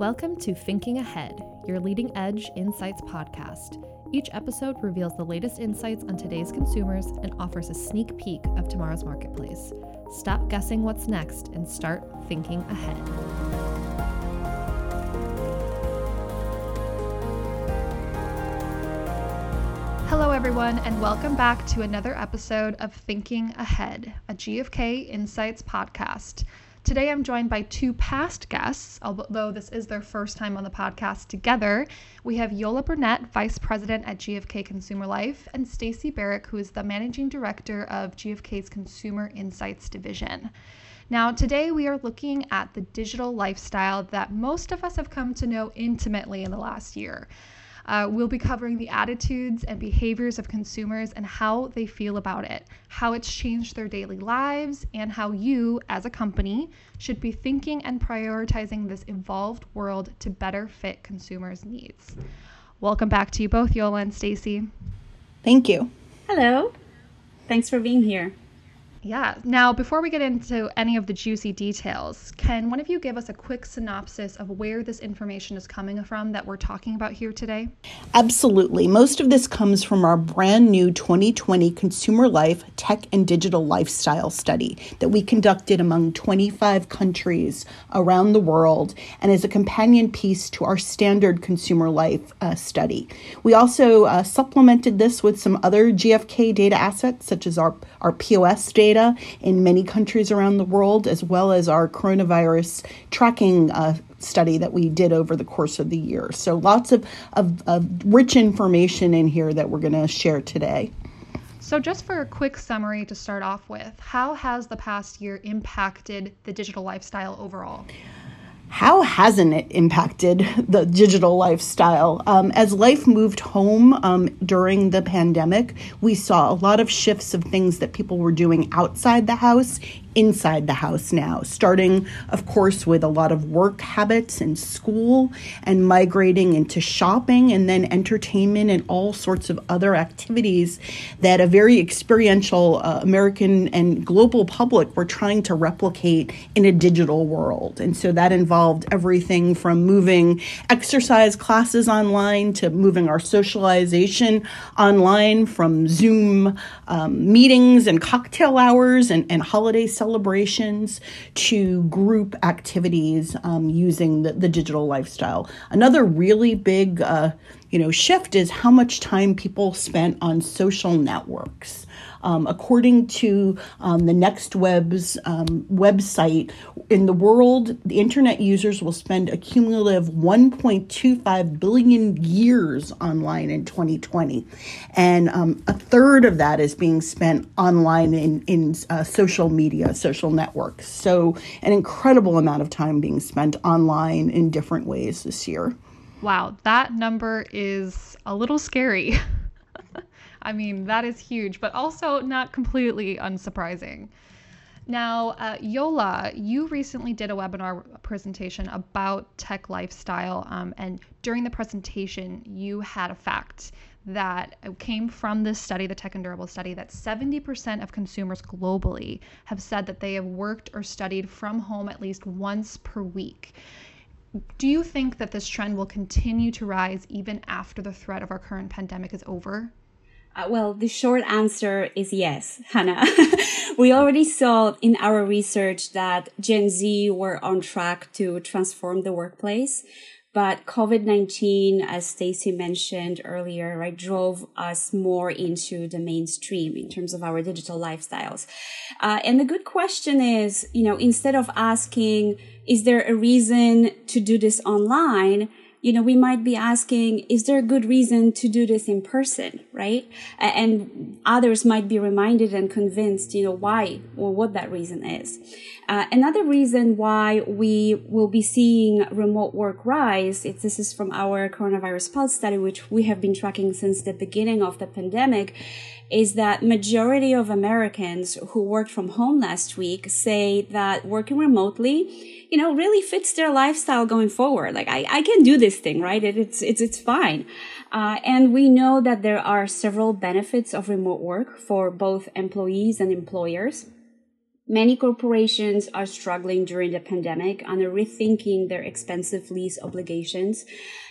Welcome to Thinking Ahead, your leading edge insights podcast. Each episode reveals the latest insights on today's consumers and offers a sneak peek of tomorrow's marketplace. Stop guessing what's next and start thinking ahead. Hello, everyone, and welcome back to another episode of Thinking Ahead, a GFK Insights podcast. Today I'm joined by two past guests, although this is their first time on the podcast together. We have Yola Burnett, Vice President at GFK Consumer Life, and Stacy Barrick, who is the Managing Director of GFK's Consumer Insights Division. Now, today we are looking at the digital lifestyle that most of us have come to know intimately in the last year. Uh, we'll be covering the attitudes and behaviors of consumers and how they feel about it, how it's changed their daily lives, and how you, as a company, should be thinking and prioritizing this evolved world to better fit consumers' needs. Welcome back to you both, Yola and Stacy. Thank you. Hello. Thanks for being here. Yeah. Now, before we get into any of the juicy details, can one of you give us a quick synopsis of where this information is coming from that we're talking about here today? Absolutely. Most of this comes from our brand new 2020 Consumer Life Tech and Digital Lifestyle Study that we conducted among 25 countries around the world and is a companion piece to our standard Consumer Life uh, study. We also uh, supplemented this with some other GFK data assets, such as our, our POS data in many countries around the world, as well as our coronavirus tracking uh, study that we did over the course of the year. So, lots of, of, of rich information in here that we're going to share today. So, just for a quick summary to start off with, how has the past year impacted the digital lifestyle overall? How hasn't it impacted the digital lifestyle? Um, as life moved home um, during the pandemic, we saw a lot of shifts of things that people were doing outside the house inside the house now, starting, of course, with a lot of work habits and school and migrating into shopping and then entertainment and all sorts of other activities that a very experiential uh, American and global public were trying to replicate in a digital world. And so that involved everything from moving exercise classes online to moving our socialization online from Zoom um, meetings and cocktail hours and, and holiday celebrations to group activities um, using the, the, digital lifestyle. Another really big uh, you know shift is how much time people spent on social networks. Um, according to um, the Next Web's um, website, in the world, the internet users will spend a cumulative 1.25 billion years online in 2020. And um, a third of that is being spent online in, in uh, social media, social networks. So, an incredible amount of time being spent online in different ways this year. Wow, that number is a little scary. I mean, that is huge, but also not completely unsurprising. Now, uh, Yola, you recently did a webinar presentation about tech lifestyle, um, and during the presentation, you had a fact that came from this study, the Tech and Durable study, that 70% of consumers globally have said that they have worked or studied from home at least once per week. Do you think that this trend will continue to rise even after the threat of our current pandemic is over? Uh, well, the short answer is yes, Hannah. we already saw in our research that Gen Z were on track to transform the workplace. But COVID-19, as Stacy mentioned earlier, right, drove us more into the mainstream in terms of our digital lifestyles. Uh, and the good question is, you know, instead of asking, is there a reason to do this online? You know, we might be asking, is there a good reason to do this in person, right? And others might be reminded and convinced, you know, why or what that reason is. Uh, another reason why we will be seeing remote work rise, it, this is from our coronavirus pulse study, which we have been tracking since the beginning of the pandemic, is that majority of Americans who worked from home last week say that working remotely you know, really fits their lifestyle going forward. Like I, I can do this thing, right? It, it's, it's, it's fine. Uh, and we know that there are several benefits of remote work for both employees and employers Many corporations are struggling during the pandemic and are rethinking their expensive lease obligations.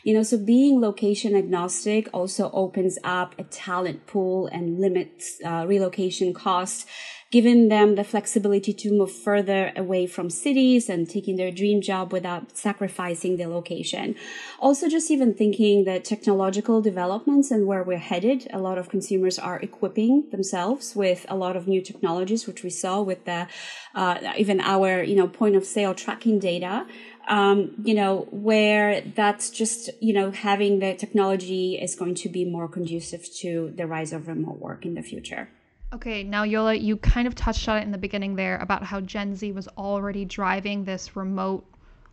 You know, so being location agnostic also opens up a talent pool and limits uh, relocation costs giving them the flexibility to move further away from cities and taking their dream job without sacrificing their location. Also, just even thinking that technological developments and where we're headed, a lot of consumers are equipping themselves with a lot of new technologies, which we saw with the, uh, even our, you know, point of sale tracking data. Um, you know, where that's just, you know, having the technology is going to be more conducive to the rise of remote work in the future. Okay, now Yola, you kind of touched on it in the beginning there about how Gen Z was already driving this remote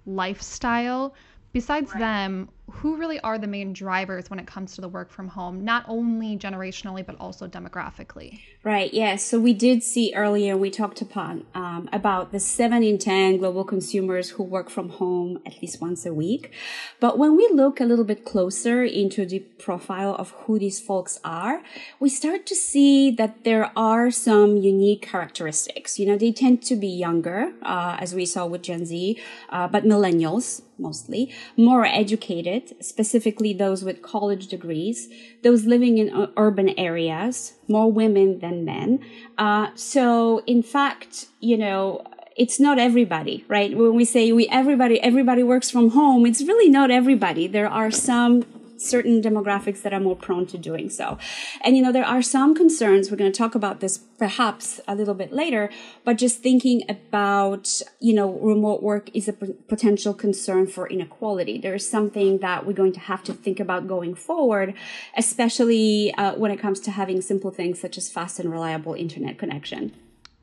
lifestyle. Besides right. them, who really are the main drivers when it comes to the work from home, not only generationally, but also demographically? Right, yes. Yeah. So we did see earlier, we talked upon um, about the seven in 10 global consumers who work from home at least once a week. But when we look a little bit closer into the profile of who these folks are, we start to see that there are some unique characteristics. You know, they tend to be younger, uh, as we saw with Gen Z, uh, but millennials mostly, more educated specifically those with college degrees, those living in urban areas, more women than men. Uh, so, in fact, you know, it's not everybody, right? When we say we everybody everybody works from home, it's really not everybody. There are some certain demographics that are more prone to doing so. And, you know, there are some concerns. We're going to talk about this perhaps a little bit later, but just thinking about, you know, remote work is a p- potential concern for inequality. There is something that we're going to have to think about going forward, especially uh, when it comes to having simple things such as fast and reliable internet connection.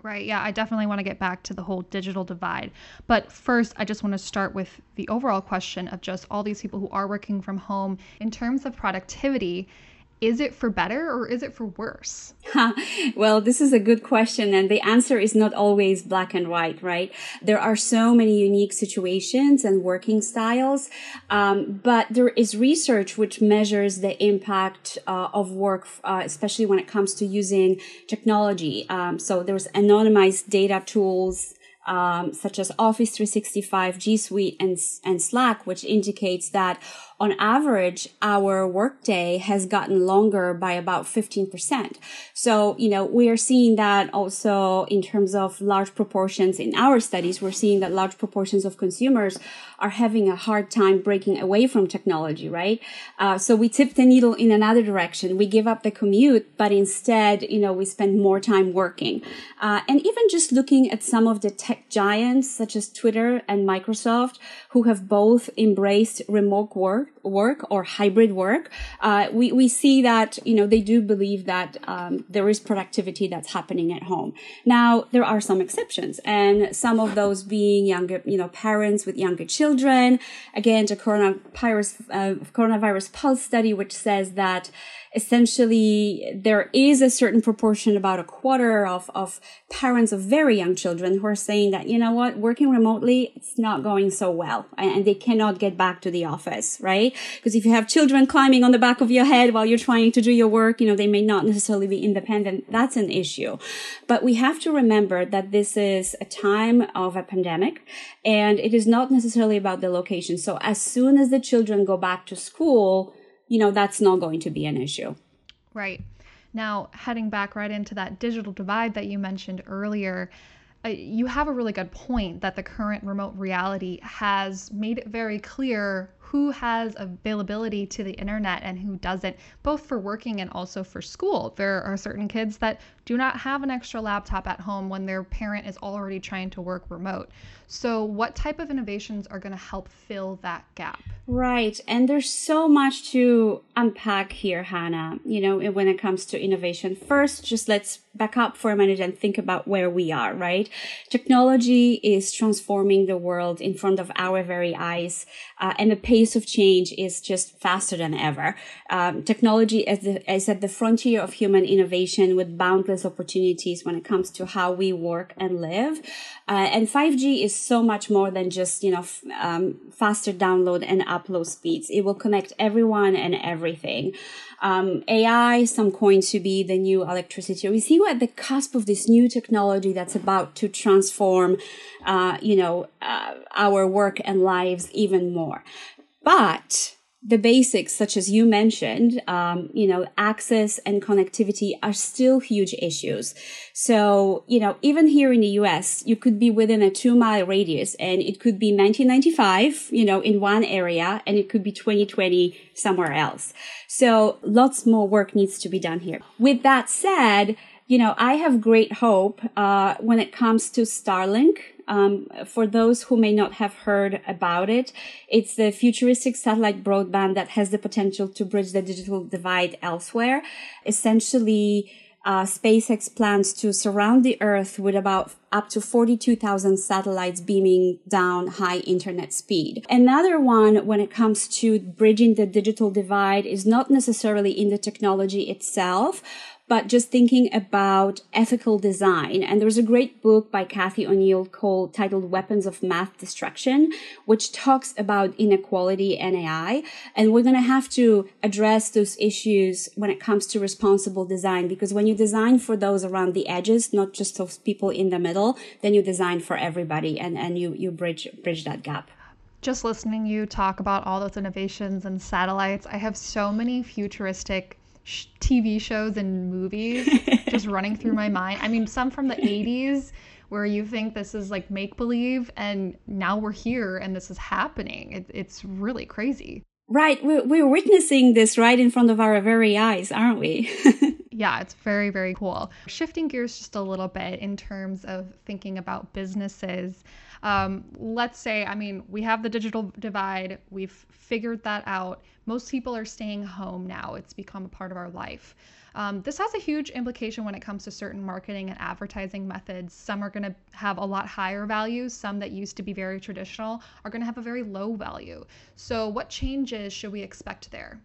Right. Yeah, I definitely want to get back to the whole digital divide. But first, I just want to start with the overall question of just all these people who are working from home in terms of productivity is it for better or is it for worse? well, this is a good question. And the answer is not always black and white, right? There are so many unique situations and working styles. Um, but there is research which measures the impact uh, of work, uh, especially when it comes to using technology. Um, so there's anonymized data tools um, such as Office 365, G Suite, and, and Slack, which indicates that on average, our workday has gotten longer by about 15%. So, you know, we are seeing that also in terms of large proportions in our studies, we're seeing that large proportions of consumers are having a hard time breaking away from technology, right? Uh, so we tip the needle in another direction. We give up the commute, but instead, you know, we spend more time working. Uh, and even just looking at some of the tech giants such as Twitter and Microsoft, who have both embraced remote work work or hybrid work, uh, we, we see that, you know, they do believe that um, there is productivity that's happening at home. Now, there are some exceptions and some of those being younger, you know, parents with younger children. Again, the coronavirus, uh, coronavirus pulse study, which says that essentially there is a certain proportion, about a quarter of, of parents of very young children who are saying that, you know what, working remotely, it's not going so well and they cannot get back to the office, right? Because if you have children climbing on the back of your head while you're trying to do your work, you know, they may not necessarily be independent. That's an issue. But we have to remember that this is a time of a pandemic and it is not necessarily about the location. So as soon as the children go back to school, you know, that's not going to be an issue. Right. Now, heading back right into that digital divide that you mentioned earlier, uh, you have a really good point that the current remote reality has made it very clear who has availability to the internet and who doesn't, both for working and also for school. There are certain kids that do not have an extra laptop at home when their parent is already trying to work remote. So, what type of innovations are going to help fill that gap? Right. And there's so much to unpack here, Hannah, you know, when it comes to innovation. First, just let's back up for a minute and think about where we are, right? Technology is transforming the world in front of our very eyes, uh, and the pace of change is just faster than ever. Um, technology is, the, is at the frontier of human innovation with boundless opportunities when it comes to how we work and live. Uh, and 5G is so much more than just, you know, f- um, faster download and upload speeds. It will connect everyone and everything. Um, AI, some coin to be the new electricity. We see we're at the cusp of this new technology that's about to transform, uh, you know, uh, our work and lives even more. But the basics, such as you mentioned, um, you know, access and connectivity are still huge issues. So, you know, even here in the US, you could be within a two mile radius and it could be 1995, you know, in one area and it could be 2020 somewhere else. So lots more work needs to be done here. With that said, you know, I have great hope uh, when it comes to Starlink. Um, for those who may not have heard about it, it's the futuristic satellite broadband that has the potential to bridge the digital divide elsewhere. Essentially, uh, SpaceX plans to surround the Earth with about up to 42,000 satellites beaming down high internet speed. Another one when it comes to bridging the digital divide is not necessarily in the technology itself, but just thinking about ethical design. And there's a great book by Cathy O'Neil called titled Weapons of Math Destruction, which talks about inequality and AI. And we're going to have to address those issues when it comes to responsible design, because when you design for those around the edges, not just those people in the middle, then you design for everybody and, and you, you bridge, bridge that gap just listening you talk about all those innovations and satellites, I have so many futuristic sh- TV shows and movies just running through my mind. I mean, some from the 80s where you think this is like make believe, and now we're here and this is happening. It, it's really crazy. Right. We're, we're witnessing this right in front of our very eyes, aren't we? yeah, it's very, very cool. Shifting gears just a little bit in terms of thinking about businesses. Um, let's say, I mean, we have the digital divide, we've figured that out. Most people are staying home now, it's become a part of our life. Um, this has a huge implication when it comes to certain marketing and advertising methods. Some are going to have a lot higher values. Some that used to be very traditional are going to have a very low value. So, what changes should we expect there?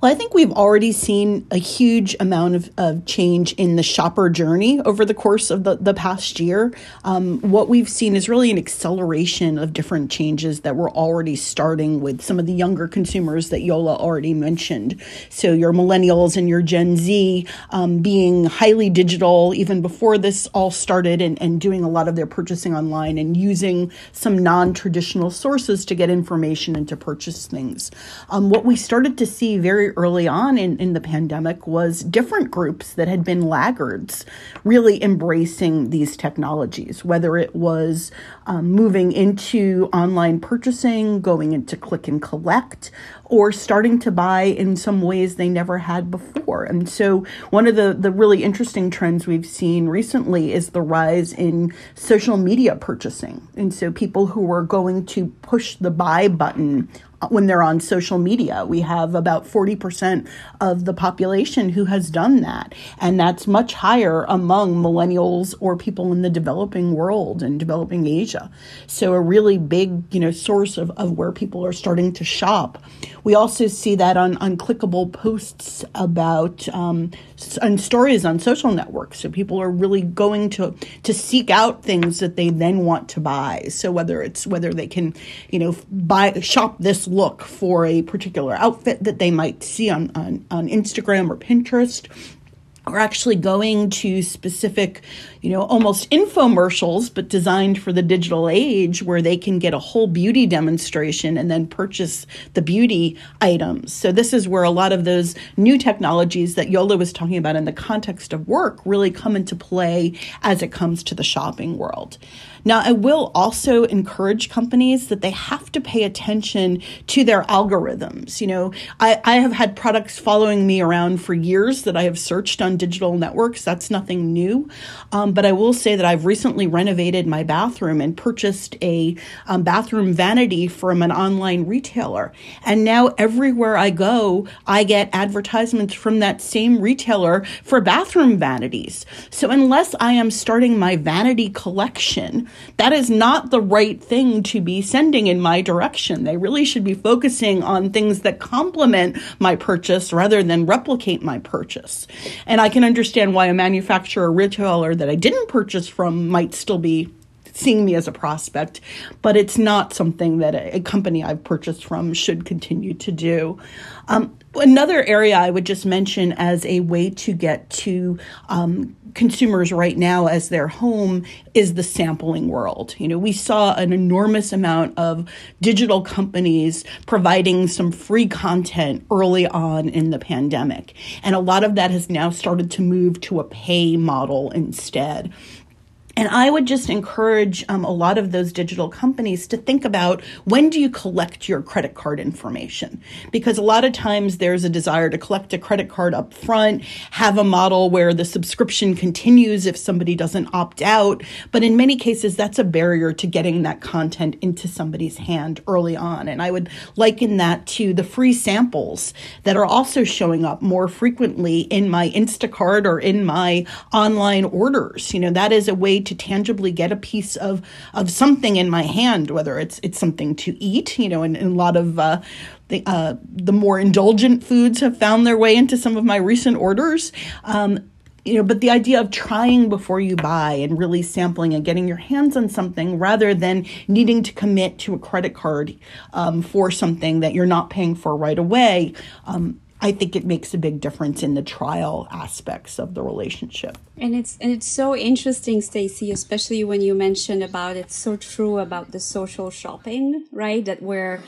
Well, I think we've already seen a huge amount of, of change in the shopper journey over the course of the, the past year. Um, what we've seen is really an acceleration of different changes that were already starting with some of the younger consumers that Yola already mentioned. So, your millennials and your Gen Z um, being highly digital even before this all started and, and doing a lot of their purchasing online and using some non traditional sources to get information and to purchase things. Um, what we started to see very early on in, in the pandemic was different groups that had been laggards really embracing these technologies, whether it was um, moving into online purchasing, going into click and collect, or starting to buy in some ways they never had before. And so, one of the, the really interesting trends we've seen recently is the rise in social media purchasing. And so, people who are going to push the buy button when they're on social media. We have about 40% of the population who has done that. And that's much higher among millennials or people in the developing world and developing Asia. So a really big, you know, source of, of where people are starting to shop. We also see that on, on clickable posts about um, and stories on social networks. So people are really going to to seek out things that they then want to buy. So whether it's whether they can, you know, buy shop this look for a particular outfit that they might see on, on, on Instagram or Pinterest or actually going to specific, you know, almost infomercials, but designed for the digital age where they can get a whole beauty demonstration and then purchase the beauty items. So, this is where a lot of those new technologies that Yola was talking about in the context of work really come into play as it comes to the shopping world. Now, I will also encourage companies that they have to pay attention to their algorithms. You know, I, I have had products following me around for years that I have searched on digital networks. That's nothing new. Um, but I will say that I've recently renovated my bathroom and purchased a um, bathroom vanity from an online retailer. And now everywhere I go, I get advertisements from that same retailer for bathroom vanities. So unless I am starting my vanity collection, that is not the right thing to be sending in my direction. They really should be focusing on things that complement my purchase rather than replicate my purchase. And I can understand why a manufacturer or retailer that I didn't purchase from might still be seeing me as a prospect, but it's not something that a, a company I've purchased from should continue to do. Um, another area I would just mention as a way to get to um, consumers right now as their home is the sampling world. You know, we saw an enormous amount of digital companies providing some free content early on in the pandemic. And a lot of that has now started to move to a pay model instead. And I would just encourage um, a lot of those digital companies to think about when do you collect your credit card information? Because a lot of times there's a desire to collect a credit card up front, have a model where the subscription continues if somebody doesn't opt out. But in many cases, that's a barrier to getting that content into somebody's hand early on. And I would liken that to the free samples that are also showing up more frequently in my Instacart or in my online orders. You know, that is a way to tangibly get a piece of of something in my hand, whether it's it's something to eat, you know, and, and a lot of uh, the uh, the more indulgent foods have found their way into some of my recent orders. Um, you know, but the idea of trying before you buy and really sampling and getting your hands on something rather than needing to commit to a credit card um, for something that you're not paying for right away. Um, I think it makes a big difference in the trial aspects of the relationship. And it's and it's so interesting, Stacy, especially when you mentioned about it's so true about the social shopping, right? That we're,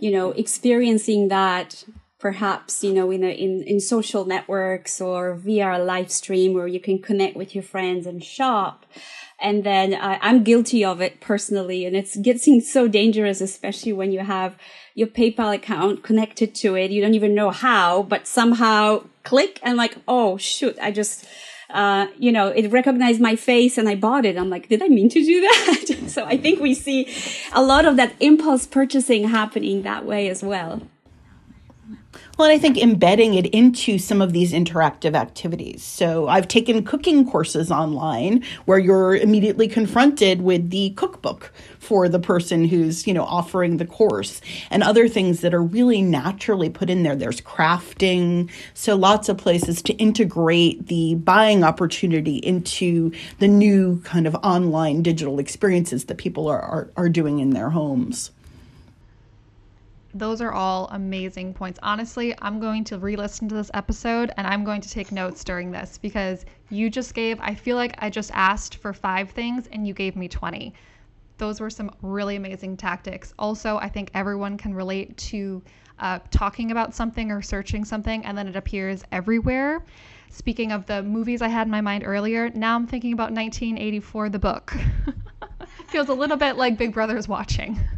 you know, experiencing that perhaps you know in a, in in social networks or via a live stream where you can connect with your friends and shop and then uh, i'm guilty of it personally and it's getting so dangerous especially when you have your PayPal account connected to it. You don't even know how, but somehow click and like, oh shoot, I just, uh, you know, it recognized my face and I bought it. I'm like, did I mean to do that? so I think we see a lot of that impulse purchasing happening that way as well. Well, and I think embedding it into some of these interactive activities. So I've taken cooking courses online where you're immediately confronted with the cookbook for the person who's, you know, offering the course and other things that are really naturally put in there. There's crafting. So lots of places to integrate the buying opportunity into the new kind of online digital experiences that people are, are, are doing in their homes those are all amazing points. Honestly, I'm going to re listen to this episode and I'm going to take notes during this because you just gave, I feel like I just asked for five things and you gave me 20. Those were some really amazing tactics. Also, I think everyone can relate to uh, talking about something or searching something and then it appears everywhere. Speaking of the movies I had in my mind earlier, now I'm thinking about 1984, the book. Feels a little bit like Big Brother is watching.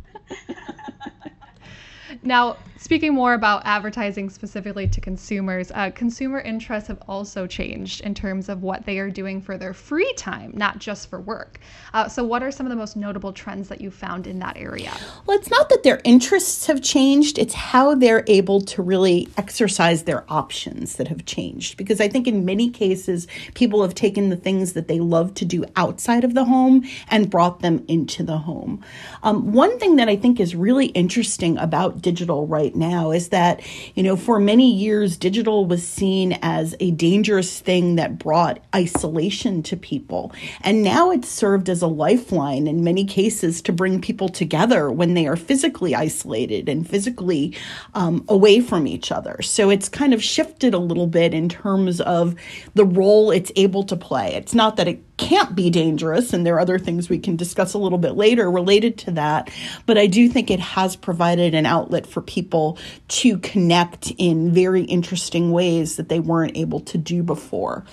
Now, speaking more about advertising specifically to consumers, uh, consumer interests have also changed in terms of what they are doing for their free time, not just for work. Uh, so, what are some of the most notable trends that you found in that area? Well, it's not that their interests have changed, it's how they're able to really exercise their options that have changed. Because I think in many cases, people have taken the things that they love to do outside of the home and brought them into the home. Um, one thing that I think is really interesting about digital right now is that, you know, for many years, digital was seen as a dangerous thing that brought isolation to people. And now it's served as a lifeline in many cases to bring people together when they are physically isolated and physically um, away from each other. So it's kind of shifted a little bit in terms of the role it's able to play. It's not that it can't be dangerous, and there are other things we can discuss a little bit later related to that. But I do think it has provided an outlet for people to connect in very interesting ways that they weren't able to do before.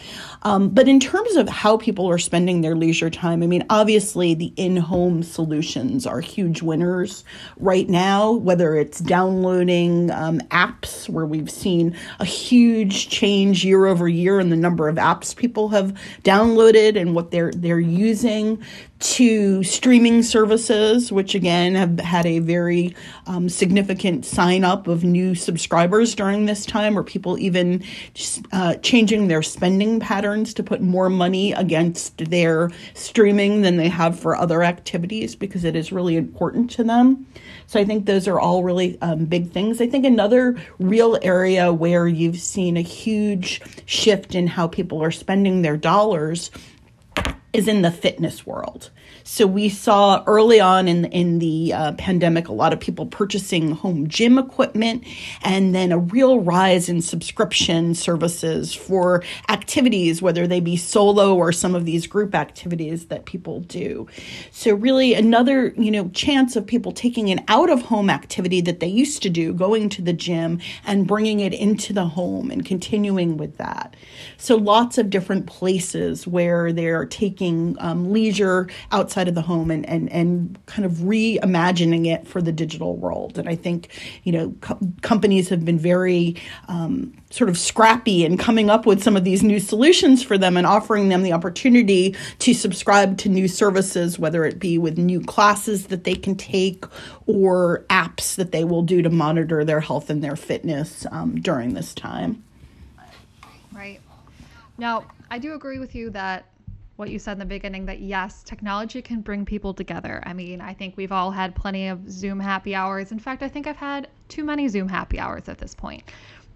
Um, but in terms of how people are spending their leisure time, I mean, obviously the in home solutions are huge winners right now, whether it's downloading um, apps, where we've seen a huge change year over year in the number of apps people have downloaded and what they're they're using to streaming services, which again have had a very um, significant sign up of new subscribers during this time, or people even uh, changing their spending patterns to put more money against their streaming than they have for other activities because it is really important to them. So I think those are all really um, big things. I think another real area where you've seen a huge shift in how people are spending their dollars is in the fitness world. So we saw early on in in the uh, pandemic a lot of people purchasing home gym equipment, and then a real rise in subscription services for activities, whether they be solo or some of these group activities that people do. So really, another you know chance of people taking an out of home activity that they used to do, going to the gym and bringing it into the home and continuing with that. So lots of different places where they're taking um, leisure outside of the home and, and, and kind of reimagining it for the digital world. And I think, you know, co- companies have been very um, sort of scrappy in coming up with some of these new solutions for them and offering them the opportunity to subscribe to new services, whether it be with new classes that they can take or apps that they will do to monitor their health and their fitness um, during this time. Right. Now, I do agree with you that what you said in the beginning that yes, technology can bring people together. I mean, I think we've all had plenty of Zoom happy hours. In fact, I think I've had too many Zoom happy hours at this point.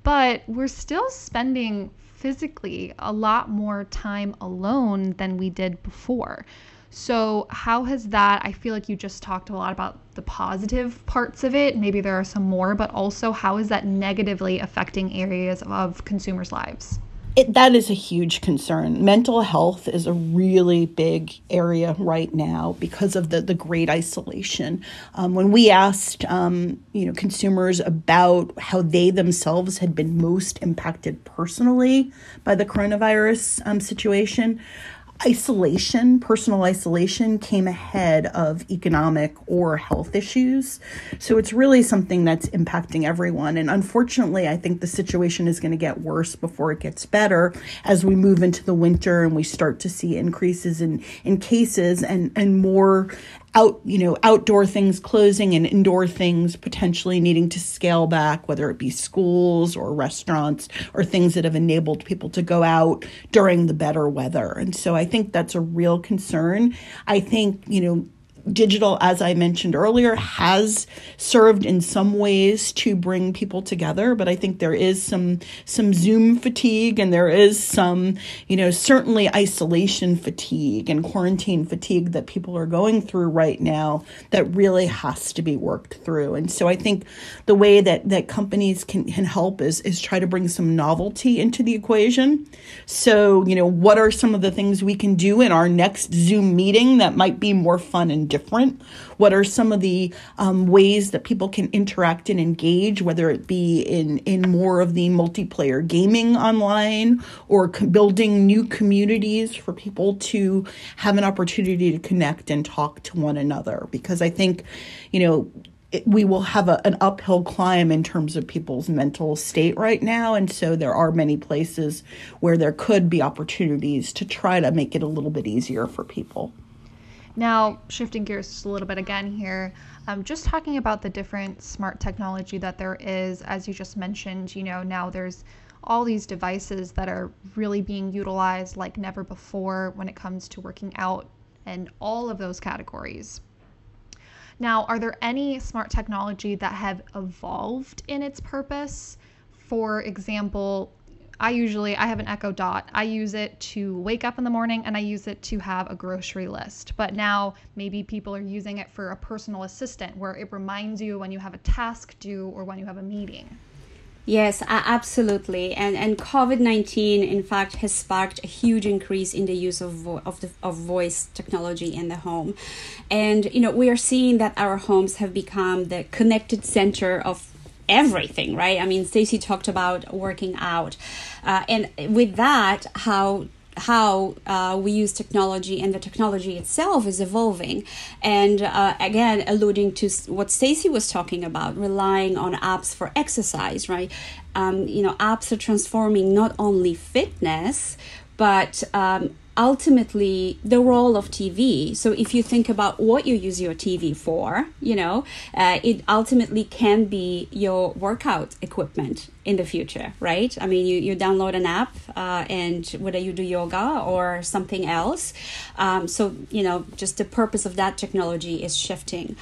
But we're still spending physically a lot more time alone than we did before. So, how has that? I feel like you just talked a lot about the positive parts of it. Maybe there are some more, but also how is that negatively affecting areas of consumers' lives? It, that is a huge concern. Mental health is a really big area right now because of the, the great isolation. Um, when we asked um, you know consumers about how they themselves had been most impacted personally by the coronavirus um, situation, isolation, personal isolation, came ahead of economic or health issues. So it's really something that's impacting everyone. And unfortunately, I think the situation is going to get worse before it gets better as we move into the winter and we start to see increases in, in cases and, and more out you know outdoor things closing and indoor things potentially needing to scale back whether it be schools or restaurants or things that have enabled people to go out during the better weather. And so i think that's a real concern. I think you know digital, as I mentioned earlier, has served in some ways to bring people together, but I think there is some some Zoom fatigue and there is some, you know, certainly isolation fatigue and quarantine fatigue that people are going through right now that really has to be worked through. And so I think the way that that companies can, can help is is try to bring some novelty into the equation. So, you know, what are some of the things we can do in our next Zoom meeting that might be more fun and different? What are some of the um, ways that people can interact and engage, whether it be in, in more of the multiplayer gaming online or co- building new communities for people to have an opportunity to connect and talk to one another? Because I think, you know, we will have a, an uphill climb in terms of people's mental state right now. And so there are many places where there could be opportunities to try to make it a little bit easier for people. Now, shifting gears just a little bit again here, um, just talking about the different smart technology that there is, as you just mentioned, you know, now there's all these devices that are really being utilized like never before when it comes to working out and all of those categories. Now, are there any smart technology that have evolved in its purpose? For example, I usually I have an Echo Dot. I use it to wake up in the morning and I use it to have a grocery list. But now maybe people are using it for a personal assistant where it reminds you when you have a task due or when you have a meeting. Yes, absolutely. And and COVID-19 in fact has sparked a huge increase in the use of vo- of the of voice technology in the home. And you know, we are seeing that our homes have become the connected center of everything, right? I mean, Stacy talked about working out, uh, and with that, how how uh, we use technology and the technology itself is evolving and uh, again alluding to what stacy was talking about relying on apps for exercise right um, you know apps are transforming not only fitness but um, ultimately the role of TV. So if you think about what you use your TV for, you know, uh, it ultimately can be your workout equipment in the future, right? I mean, you, you download an app uh, and whether you do yoga or something else. Um, so, you know, just the purpose of that technology is shifting.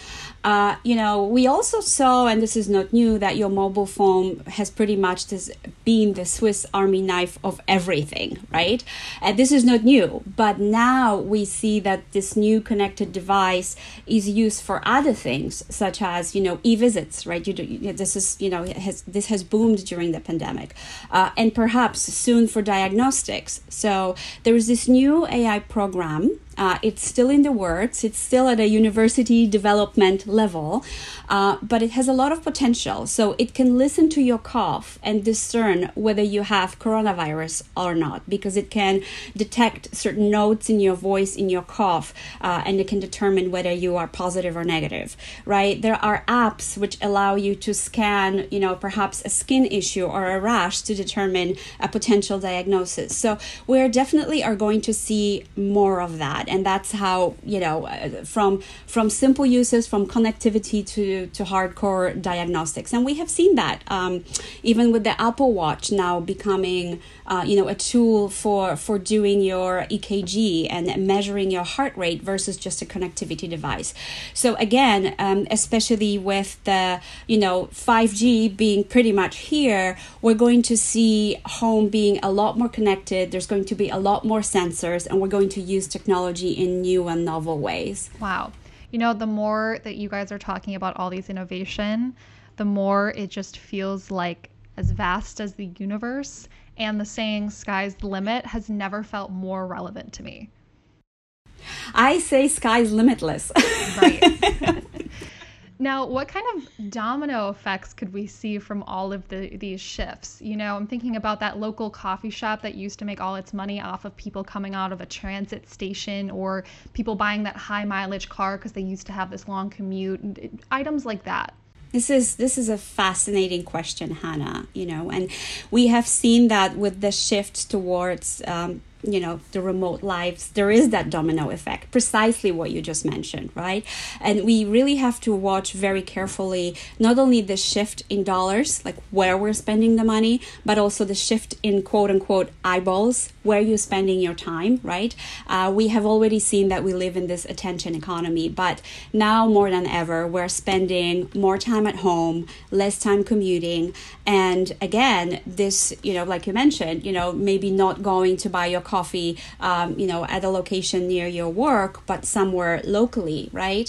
Uh, you know, we also saw, and this is not new, that your mobile phone has pretty much this, been the Swiss Army knife of everything, right? And this is not new, but now we see that this new connected device is used for other things, such as you know e-visits, right? You do, this is you know has this has boomed during the pandemic, uh, and perhaps soon for diagnostics. So there is this new AI program uh, it's still in the works, it's still at a university development level, uh, but it has a lot of potential. So it can listen to your cough and discern whether you have coronavirus or not, because it can detect certain notes in your voice, in your cough, uh, and it can determine whether you are positive or negative, right? There are apps which allow you to scan, you know, perhaps a skin issue or a rash to determine a potential diagnosis. So we definitely are going to see more of that and that's how you know uh, from from simple uses from connectivity to to hardcore diagnostics. And we have seen that um, even with the apple watch now becoming uh, you know a tool for for doing your ekg and measuring your heart rate versus just a connectivity device so again um, especially with the you know 5g being pretty much here we're going to see home being a lot more connected there's going to be a lot more sensors and we're going to use technology in new and novel ways. Wow. You know, the more that you guys are talking about all these innovation, the more it just feels like as vast as the universe and the saying sky's the limit has never felt more relevant to me. I say sky's limitless. right. Now, what kind of domino effects could we see from all of the, these shifts? You know, I'm thinking about that local coffee shop that used to make all its money off of people coming out of a transit station or people buying that high mileage car because they used to have this long commute, uh, items like that. This is this is a fascinating question, Hannah. You know, and we have seen that with the shift towards um, you know the remote lives there is that domino effect precisely what you just mentioned right? And we really have to watch very carefully not only the shift in dollars like where we're spending the money but also the shift in quote unquote eyeballs where you're spending your time right? Uh, we have already seen that we live in this attention economy but now more than ever we're spending more time at home less time commuting and again this you know like you mentioned you know maybe not going to buy your coffee, um, you know, at a location near your work, but somewhere locally, right?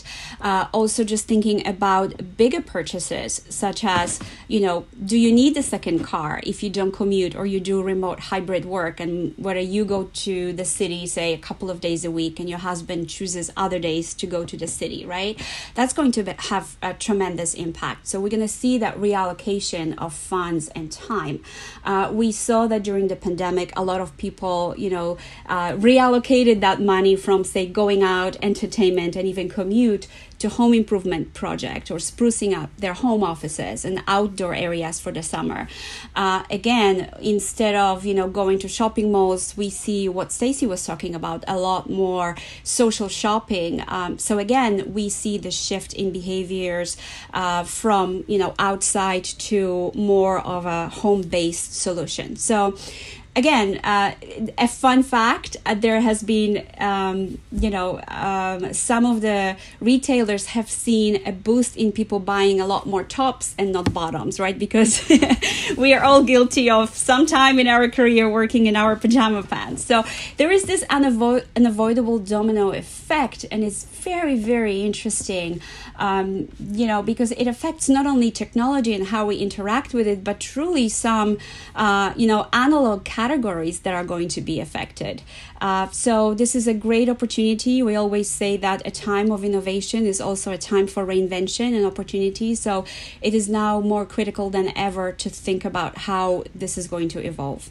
Uh, also, just thinking about bigger purchases, such as, you know, do you need a second car if you don't commute or you do remote hybrid work, and whether you go to the city, say, a couple of days a week, and your husband chooses other days to go to the city, right? That's going to have a tremendous impact. So, we're going to see that reallocation of funds and time. Uh, we saw that during the pandemic, a lot of people, you know, uh, reallocated that money from, say, going out, entertainment, and even commute to home improvement project or sprucing up their home offices and outdoor areas for the summer. Uh, again, instead of you know going to shopping malls, we see what Stacy was talking about a lot more social shopping. Um, so again, we see the shift in behaviors uh, from you know outside to more of a home based solution. So again, uh, a fun fact: uh, there has been, um, you know, um, some of the retailers have seen a boost in people buying a lot more tops and not bottoms, right? Because we are all guilty of some time in our career working in our pajama pants. So there is this unavo- unavoidable domino effect, and it's very, very interesting um, you know, because it affects not only technology and how we interact with it, but truly some, uh, you know, analog categories that are going to be affected. Uh, so this is a great opportunity. We always say that a time of innovation is also a time for reinvention and opportunity. So it is now more critical than ever to think about how this is going to evolve.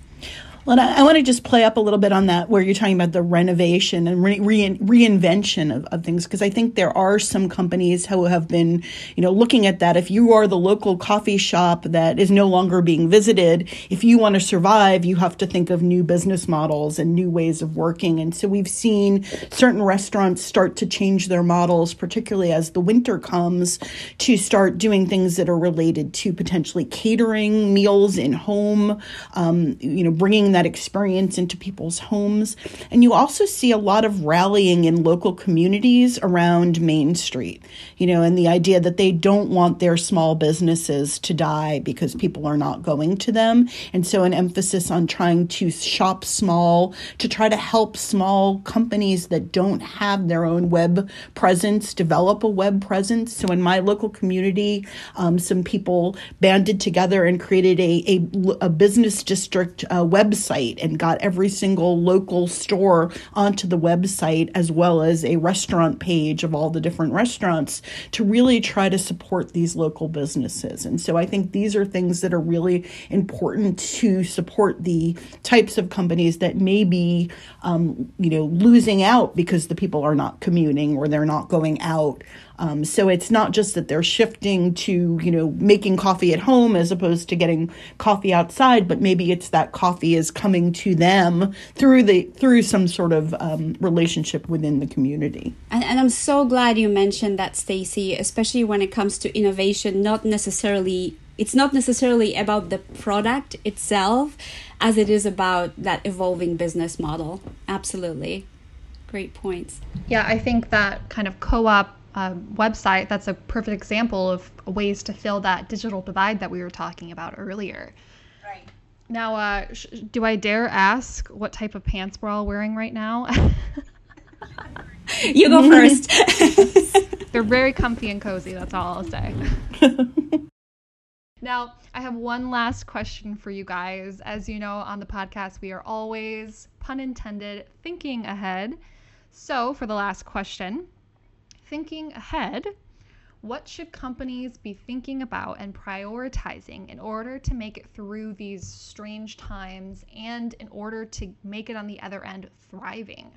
Well, I, I want to just play up a little bit on that, where you're talking about the renovation and re, re, reinvention of, of things, because I think there are some companies who have been, you know, looking at that. If you are the local coffee shop that is no longer being visited, if you want to survive, you have to think of new business models and new ways of working. And so we've seen certain restaurants start to change their models, particularly as the winter comes, to start doing things that are related to potentially catering meals in home, um, you know, bringing bring that experience into people's homes. And you also see a lot of rallying in local communities around Main Street, you know, and the idea that they don't want their small businesses to die because people are not going to them. And so an emphasis on trying to shop small, to try to help small companies that don't have their own web presence develop a web presence. So in my local community, um, some people banded together and created a, a, a business district uh, website and got every single local store onto the website as well as a restaurant page of all the different restaurants to really try to support these local businesses. And so I think these are things that are really important to support the types of companies that may be, um, you know, losing out because the people are not commuting or they're not going out um, so it's not just that they're shifting to, you know, making coffee at home as opposed to getting coffee outside, but maybe it's that coffee is coming to them through the through some sort of um, relationship within the community. And, and I'm so glad you mentioned that, Stacy, especially when it comes to innovation, not necessarily it's not necessarily about the product itself as it is about that evolving business model. Absolutely. Great points. Yeah, I think that kind of co op uh, website, that's a perfect example of ways to fill that digital divide that we were talking about earlier. Right. Now, uh, sh- do I dare ask what type of pants we're all wearing right now? you go first. They're very comfy and cozy, that's all I'll say. now, I have one last question for you guys. As you know, on the podcast, we are always, pun intended, thinking ahead. So, for the last question, thinking ahead, what should companies be thinking about and prioritizing in order to make it through these strange times and in order to make it on the other end thriving?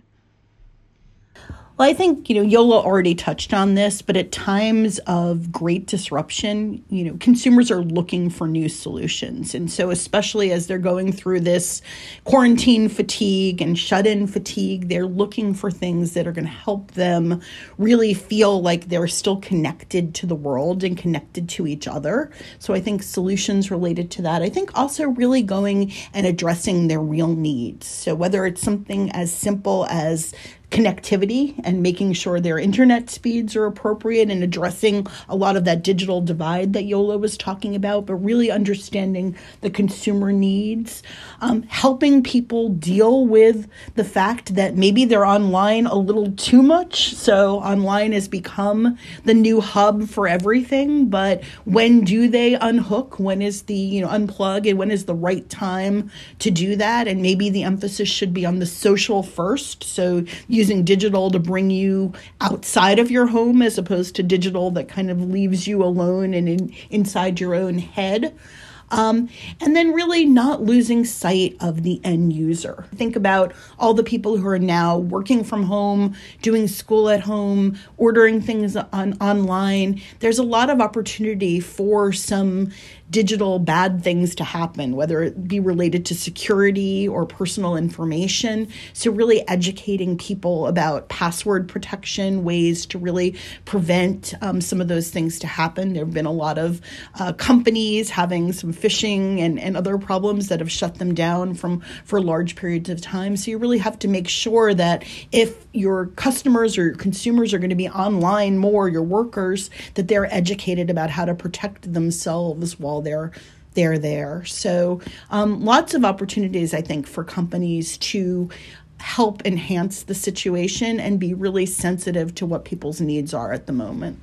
Well, I think, you know, Yola already touched on this, but at times of great disruption, you know, consumers are looking for new solutions. And so, especially as they're going through this quarantine fatigue and shut in fatigue, they're looking for things that are going to help them really feel like they're still connected to the world and connected to each other. So, I think solutions related to that. I think also really going and addressing their real needs. So, whether it's something as simple as connectivity and making sure their internet speeds are appropriate and addressing a lot of that digital divide that Yola was talking about, but really understanding the consumer needs, um, helping people deal with the fact that maybe they're online a little too much. So online has become the new hub for everything, but when do they unhook? When is the, you know, unplug and when is the right time to do that? And maybe the emphasis should be on the social first. So you using digital to bring you outside of your home as opposed to digital that kind of leaves you alone and in, inside your own head. Um, and then really not losing sight of the end user. Think about all the people who are now working from home, doing school at home, ordering things on online. There's a lot of opportunity for some digital bad things to happen, whether it be related to security or personal information. So, really educating people about password protection, ways to really prevent um, some of those things to happen. There have been a lot of uh, companies having some phishing and, and other problems that have shut them down from for large periods of time. So, you really have to make sure that if your customers or your consumers are going to be online more, your workers, that they're educated about how to protect themselves while they're they're there. So um, lots of opportunities, I think, for companies to help enhance the situation and be really sensitive to what people's needs are at the moment.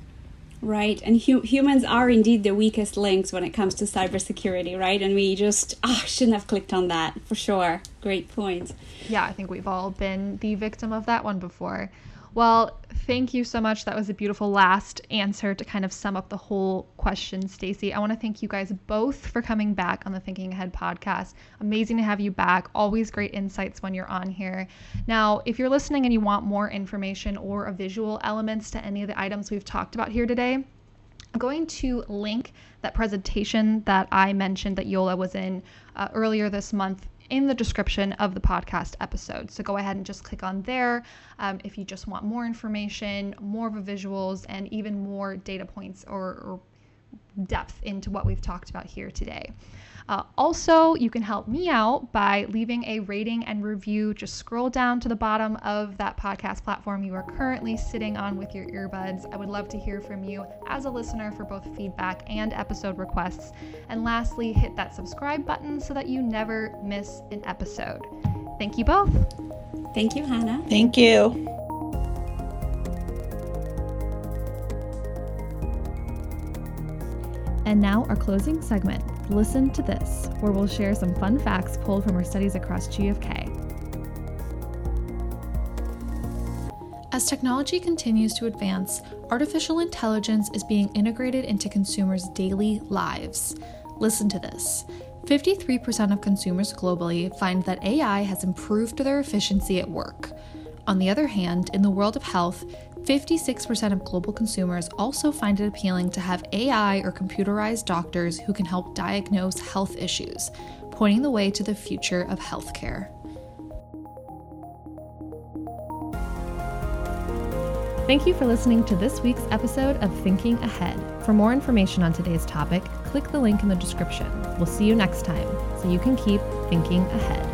Right, and hu- humans are indeed the weakest links when it comes to cybersecurity, right? And we just ah shouldn't have clicked on that for sure. Great point. Yeah, I think we've all been the victim of that one before. Well, thank you so much. That was a beautiful last answer to kind of sum up the whole question, Stacy. I want to thank you guys both for coming back on the Thinking Ahead podcast. Amazing to have you back. Always great insights when you're on here. Now, if you're listening and you want more information or a visual elements to any of the items we've talked about here today, I'm going to link that presentation that I mentioned that Yola was in uh, earlier this month in the description of the podcast episode. So go ahead and just click on there um, if you just want more information, more of a visuals, and even more data points or, or depth into what we've talked about here today. Uh, also, you can help me out by leaving a rating and review. Just scroll down to the bottom of that podcast platform you are currently sitting on with your earbuds. I would love to hear from you as a listener for both feedback and episode requests. And lastly, hit that subscribe button so that you never miss an episode. Thank you both. Thank you, Hannah. Thank you. And now, our closing segment Listen to This, where we'll share some fun facts pulled from our studies across GFK. As technology continues to advance, artificial intelligence is being integrated into consumers' daily lives. Listen to this 53% of consumers globally find that AI has improved their efficiency at work. On the other hand, in the world of health, 56% of global consumers also find it appealing to have AI or computerized doctors who can help diagnose health issues, pointing the way to the future of healthcare. Thank you for listening to this week's episode of Thinking Ahead. For more information on today's topic, click the link in the description. We'll see you next time so you can keep thinking ahead.